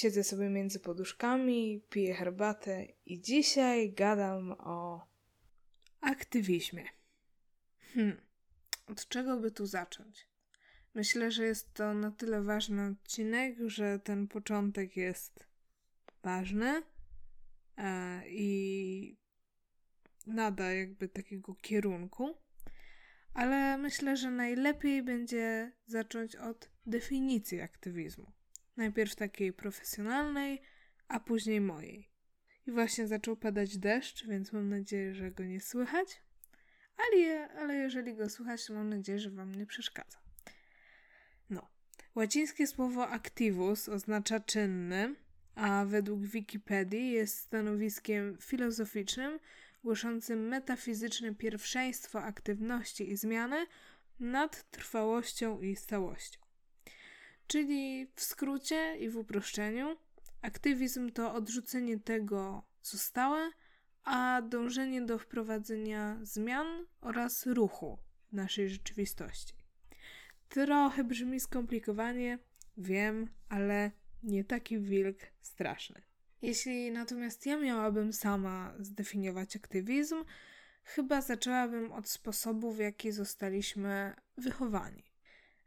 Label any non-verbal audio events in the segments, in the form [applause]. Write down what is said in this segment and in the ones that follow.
Siedzę sobie między poduszkami, piję herbatę i dzisiaj gadam o aktywizmie. Hmm, od czego by tu zacząć? Myślę, że jest to na tyle ważny odcinek, że ten początek jest ważny e, i nada jakby takiego kierunku. Ale myślę, że najlepiej będzie zacząć od definicji aktywizmu. Najpierw takiej profesjonalnej, a później mojej. I właśnie zaczął padać deszcz, więc mam nadzieję, że go nie słychać. Ale, ale jeżeli go słychać, to mam nadzieję, że Wam nie przeszkadza. No. Łacińskie słowo activus oznacza czynny, a według Wikipedii jest stanowiskiem filozoficznym głoszącym metafizyczne pierwszeństwo aktywności i zmiany nad trwałością i stałością. Czyli w skrócie i w uproszczeniu, aktywizm to odrzucenie tego, co stałe, a dążenie do wprowadzenia zmian oraz ruchu w naszej rzeczywistości. Trochę brzmi skomplikowanie, wiem, ale nie taki wilk straszny. Jeśli natomiast ja miałabym sama zdefiniować aktywizm, chyba zaczęłabym od sposobu, w jaki zostaliśmy wychowani.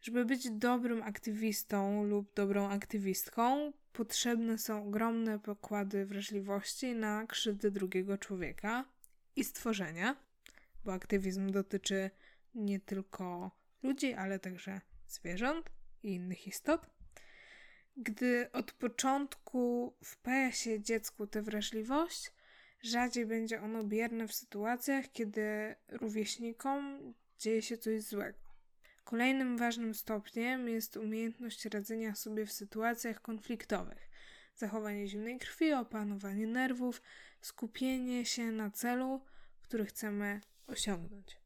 Żeby być dobrym aktywistą lub dobrą aktywistką, potrzebne są ogromne pokłady wrażliwości na krzywdy drugiego człowieka i stworzenia, bo aktywizm dotyczy nie tylko ludzi, ale także zwierząt i innych istot. Gdy od początku wpaja się dziecku tę wrażliwość, rzadziej będzie ono bierne w sytuacjach, kiedy rówieśnikom dzieje się coś złego. Kolejnym ważnym stopniem jest umiejętność radzenia sobie w sytuacjach konfliktowych. Zachowanie zimnej krwi, opanowanie nerwów, skupienie się na celu, który chcemy osiągnąć.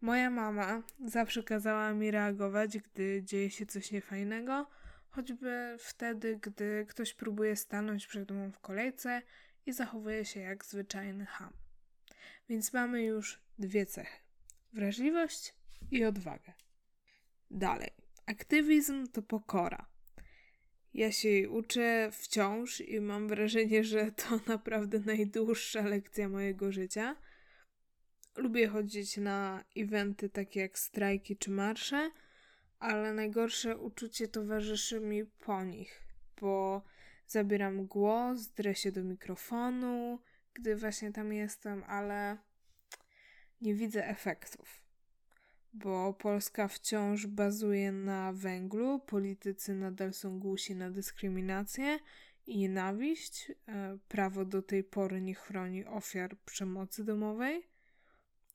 Moja mama zawsze kazała mi reagować, gdy dzieje się coś niefajnego, choćby wtedy, gdy ktoś próbuje stanąć przed mną w kolejce i zachowuje się jak zwyczajny ham. Więc mamy już dwie cechy: wrażliwość i odwagę. Dalej. Aktywizm to pokora. Ja się jej uczę wciąż i mam wrażenie, że to [laughs] naprawdę najdłuższa lekcja mojego życia. Lubię chodzić na eventy takie jak strajki czy marsze, ale najgorsze uczucie towarzyszy mi po nich, bo zabieram głos, drę się do mikrofonu, gdy właśnie tam jestem, ale nie widzę efektów. Bo Polska wciąż bazuje na węglu, politycy nadal są głusi na dyskryminację i nienawiść. E, prawo do tej pory nie chroni ofiar przemocy domowej.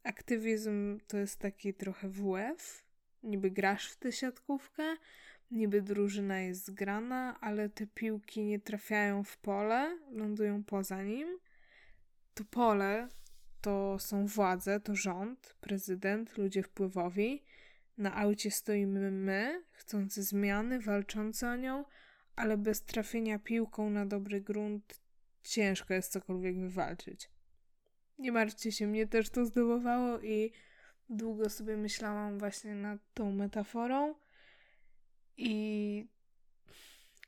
Aktywizm to jest taki trochę WF, niby grasz w tę siatkówkę, niby drużyna jest zgrana, ale te piłki nie trafiają w pole, lądują poza nim. To pole to są władze, to rząd, prezydent, ludzie wpływowi. Na aucie stoimy my, chcący zmiany, walczący o nią, ale bez trafienia piłką na dobry grunt ciężko jest cokolwiek wywalczyć. Nie martwcie się, mnie też to zdobywało i długo sobie myślałam właśnie nad tą metaforą i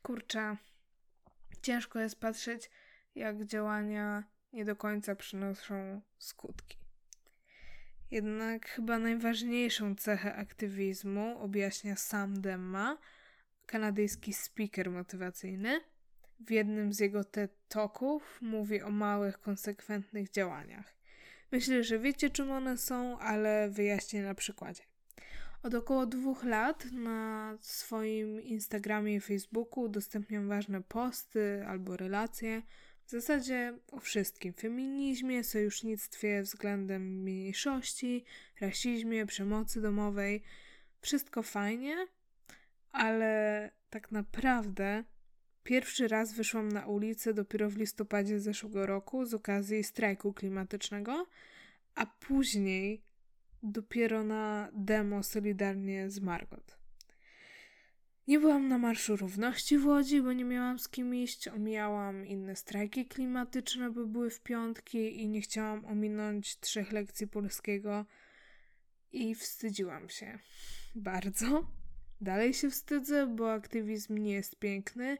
kurczę, ciężko jest patrzeć, jak działania nie do końca przynoszą skutki. Jednak chyba najważniejszą cechę aktywizmu objaśnia Sam Demma, kanadyjski speaker motywacyjny. W jednym z jego TED Talków mówi o małych, konsekwentnych działaniach. Myślę, że wiecie, czym one są, ale wyjaśnię na przykładzie. Od około dwóch lat na swoim Instagramie i Facebooku udostępniam ważne posty albo relacje w zasadzie o wszystkim: feminizmie, sojusznictwie względem mniejszości, rasizmie, przemocy domowej. Wszystko fajnie, ale tak naprawdę Pierwszy raz wyszłam na ulicę dopiero w listopadzie zeszłego roku z okazji strajku klimatycznego, a później dopiero na demo solidarnie z Margot. Nie byłam na Marszu Równości w Łodzi, bo nie miałam z kim iść. Omijałam inne strajki klimatyczne, bo były w piątki i nie chciałam ominąć trzech lekcji polskiego i wstydziłam się bardzo Dalej się wstydzę, bo aktywizm nie jest piękny,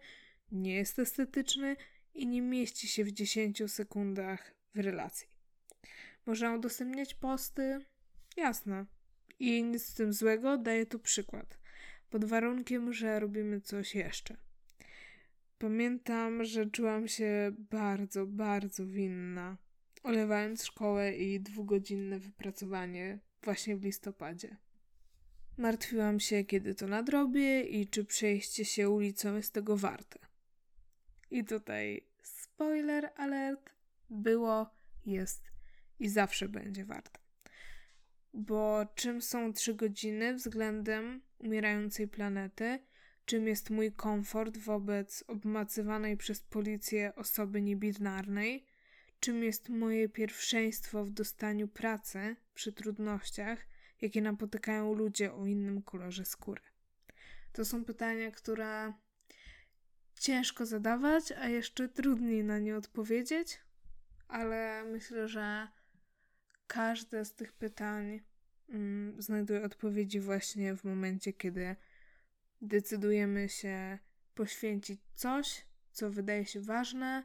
nie jest estetyczny i nie mieści się w 10 sekundach w relacji. Można udostępniać posty, jasne. I nic z tym złego, daję tu przykład. Pod warunkiem, że robimy coś jeszcze. Pamiętam, że czułam się bardzo, bardzo winna, olewając szkołę i dwugodzinne wypracowanie właśnie w listopadzie. Martwiłam się, kiedy to nadrobię i czy przejście się ulicą jest tego warte. I tutaj spoiler alert było, jest i zawsze będzie warte. Bo czym są trzy godziny względem umierającej planety? Czym jest mój komfort wobec obmacywanej przez policję osoby niebinarnej? Czym jest moje pierwszeństwo w dostaniu pracy przy trudnościach, jakie napotykają ludzie o innym kolorze skóry? To są pytania, które ciężko zadawać, a jeszcze trudniej na nie odpowiedzieć, ale myślę, że każde z tych pytań mm, znajduje odpowiedzi właśnie w momencie, kiedy decydujemy się poświęcić coś, co wydaje się ważne,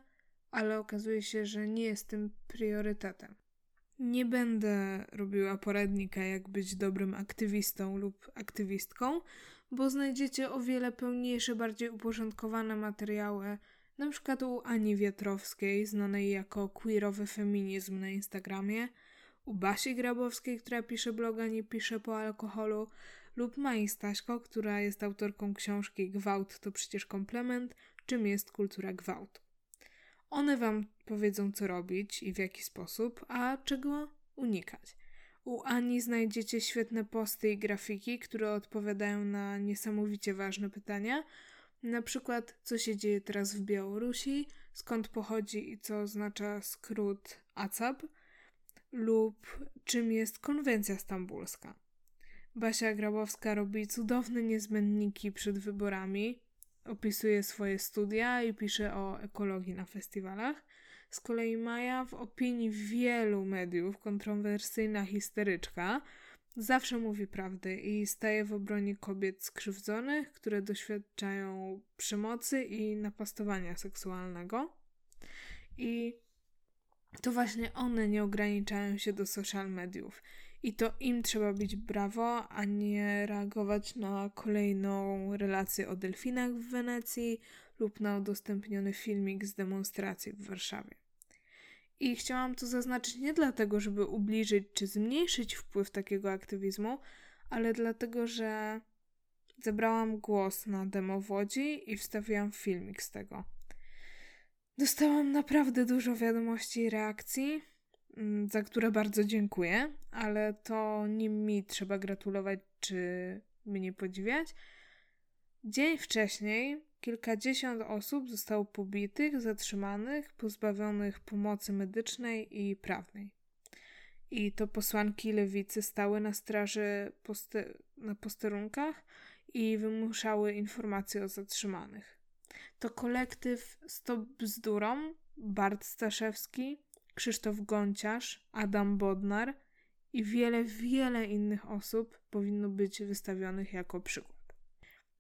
ale okazuje się, że nie jest tym priorytetem. Nie będę robiła poradnika, jak być dobrym aktywistą lub aktywistką, bo znajdziecie o wiele pełniejsze, bardziej uporządkowane materiały, na przykład u Ani Wiatrowskiej, znanej jako queerowy feminizm na Instagramie, u Basi Grabowskiej, która pisze bloga Nie pisze po alkoholu, lub Mai Staśko, która jest autorką książki Gwałt to przecież komplement, czym jest kultura gwałtu. One Wam powiedzą, co robić i w jaki sposób, a czego unikać. U Ani znajdziecie świetne posty i grafiki, które odpowiadają na niesamowicie ważne pytania, na przykład co się dzieje teraz w Białorusi, skąd pochodzi i co oznacza skrót ACAB, lub czym jest konwencja stambulska. Basia Grabowska robi cudowne niezbędniki przed wyborami, opisuje swoje studia i pisze o ekologii na festiwalach. Z kolei Maja, w opinii wielu mediów, kontrowersyjna histeryczka, zawsze mówi prawdę i staje w obronie kobiet skrzywdzonych, które doświadczają przemocy i napastowania seksualnego. I to właśnie one nie ograniczają się do social mediów. I to im trzeba bić brawo, a nie reagować na kolejną relację o delfinach w Wenecji lub na udostępniony filmik z demonstracji w Warszawie. I chciałam to zaznaczyć nie dlatego, żeby ubliżyć czy zmniejszyć wpływ takiego aktywizmu, ale dlatego, że zebrałam głos na demo w Łodzi i wstawiłam filmik z tego. Dostałam naprawdę dużo wiadomości i reakcji, mm, za które bardzo dziękuję, ale to nie mi trzeba gratulować czy mnie podziwiać. Dzień wcześniej kilkadziesiąt osób zostało pobitych, zatrzymanych, pozbawionych pomocy medycznej i prawnej. I to posłanki lewicy stały na straży poste na posterunkach i wymuszały informacje o zatrzymanych to kolektyw Stop Bzdurom, Bart Staszewski, Krzysztof Gonciarz, Adam Bodnar i wiele, wiele innych osób powinno być wystawionych jako przykład.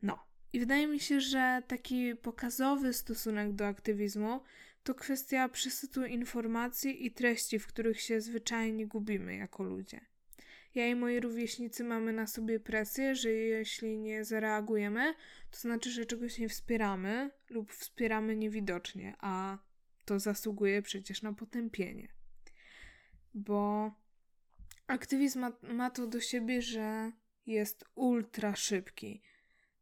No. I wydaje mi się, że taki pokazowy stosunek do aktywizmu to kwestia przesytu informacji i treści, w których się zwyczajnie gubimy jako ludzie. Ja i moi rówieśnicy mamy na sobie presję, że jeśli nie zareagujemy, to znaczy, że czegoś nie wspieramy lub wspieramy niewidocznie, a to zasługuje przecież na potępienie. Bo aktywizm ma, ma to do siebie, że jest ultra szybki.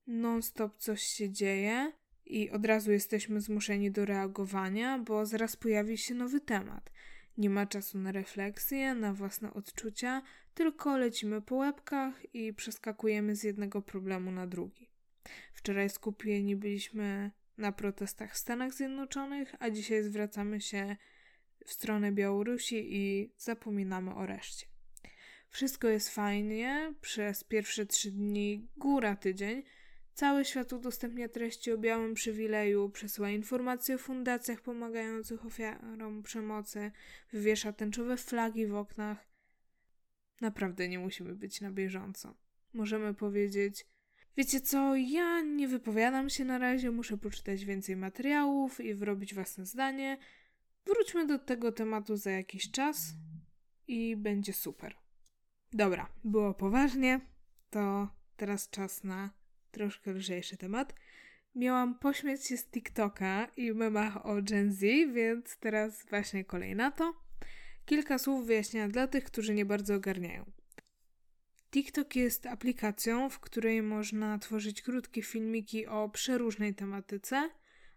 Non-stop coś się dzieje i od razu jesteśmy zmuszeni do reagowania, bo zaraz pojawi się nowy temat. Nie ma czasu na refleksję, na własne odczucia, tylko lecimy po łebkach i przeskakujemy z jednego problemu na drugi. Wczoraj skupieni byliśmy na protestach w Stanach Zjednoczonych, a dzisiaj zwracamy się w stronę Białorusi i zapominamy o reszcie. Wszystko jest fajnie, przez pierwsze trzy dni, góra tydzień, Cały świat udostępnia treści o białym przywileju, przesyła informacje o fundacjach pomagających ofiarom przemocy, wywiesza tęczowe flagi w oknach. Naprawdę nie musimy być na bieżąco. Możemy powiedzieć: Wiecie co, ja nie wypowiadam się na razie, muszę poczytać więcej materiałów i wyrobić własne zdanie. Wróćmy do tego tematu za jakiś czas i będzie super. Dobra, było poważnie, to teraz czas na troszkę lżejszy temat. Miałam pośmiać się z TikToka i memach o Gen Z, więc teraz właśnie kolej na to. Kilka słów wyjaśnienia dla tych, którzy nie bardzo ogarniają. TikTok jest aplikacją, w której można tworzyć krótkie filmiki o przeróżnej tematyce,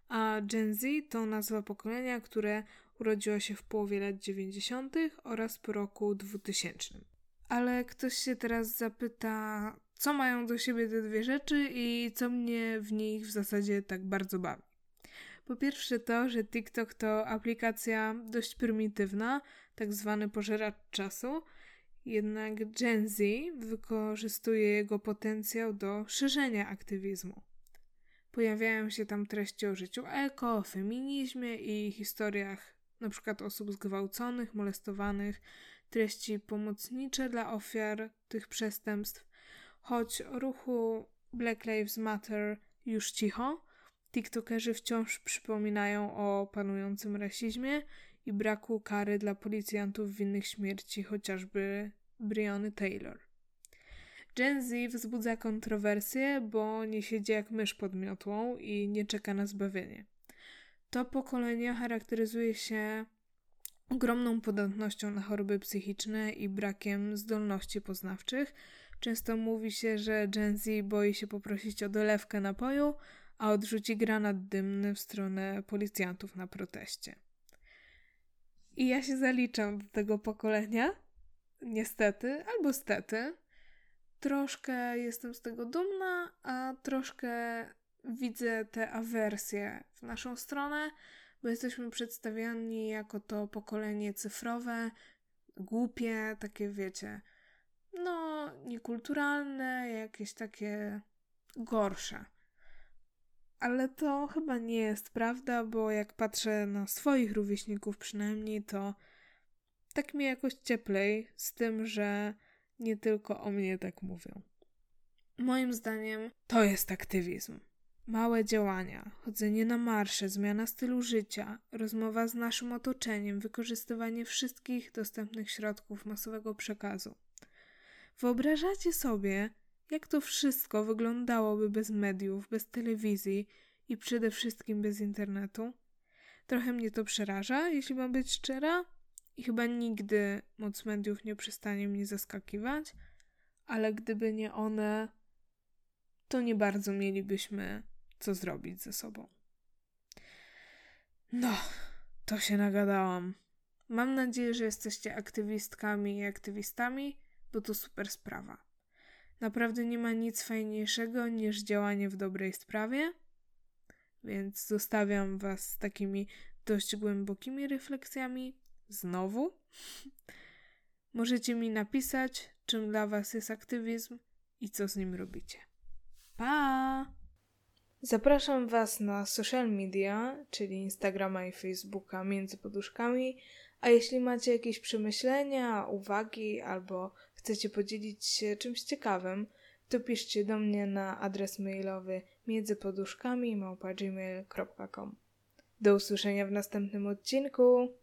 a Gen Z to nazwa pokolenia, które urodziło się w połowie lat 90. oraz po roku 2000. Ale ktoś się teraz zapyta, co mają do siebie te dwie rzeczy i co mnie w nich w zasadzie tak bardzo bawi. Po pierwsze to, że TikTok to aplikacja dość prymitywna, tak zwany pożeracz czasu, jednak Gen Z wykorzystuje jego potencjał do szerzenia aktywizmu. Pojawiają się tam treści o życiu eko, feminizmie i historiach np. osób zgwałconych, molestowanych, treści pomocnicze dla ofiar tych przestępstw, choć ruchu Black Lives Matter już cicho, TikTokerzy wciąż przypominają o panującym rasizmie i braku kary dla policjantów winnych śmierci, chociażby Briony Taylor. Gen Z wzbudza kontrowersje, bo nie siedzi jak mysz pod miotłą i nie czeka na zbawienie. To pokolenie charakteryzuje się ogromną podatnością na choroby psychiczne i brakiem zdolności poznawczych. Często mówi się, że Gen Z boi się poprosić o dolewkę napoju, a odrzuci granat dymny w stronę policjantów na proteście. I ja się zaliczam do tego pokolenia, niestety, albo stety. Troszkę jestem z tego dumna, a troszkę widzę tę awersję w naszą stronę, bo jesteśmy przedstawiani jako to pokolenie cyfrowe, głupie, takie wiecie, no niekulturalne, jakieś takie gorsze. Ale to chyba nie jest prawda, bo jak patrzę na swoich rówieśników przynajmniej, to tak mi jakoś cieplej z tym, że nie tylko o mnie tak mówią. Moim zdaniem to jest aktywizm. Małe działania, chodzenie na marsze, zmiana stylu życia, rozmowa z naszym otoczeniem, wykorzystywanie wszystkich dostępnych środków masowego przekazu. Wyobrażacie sobie, jak to wszystko wyglądałoby bez mediów, bez telewizji i przede wszystkim bez internetu? Trochę mnie to przeraża, jeśli mam być szczera, i chyba nigdy moc mediów nie przestanie mnie zaskakiwać, ale gdyby nie one, to nie bardzo mielibyśmy co zrobić ze sobą. No, to się nagadałam. Mam nadzieję, że jesteście aktywistkami i aktywistami, bo to super sprawa. Naprawdę nie ma nic fajniejszego niż działanie w dobrej sprawie, więc zostawiam Was z takimi dość głębokimi refleksjami. Znowu. [laughs] Możecie mi napisać, czym dla Was jest aktywizm i co z nim robicie. Pa! Zapraszam Was na social media, czyli Instagrama i Facebooka między poduszkami, a jeśli macie jakieś przemyślenia, uwagi albo chcecie podzielić się czymś ciekawym, to piszcie do mnie na adres mailowy międzypoduszkami Do usłyszenia w następnym odcinku.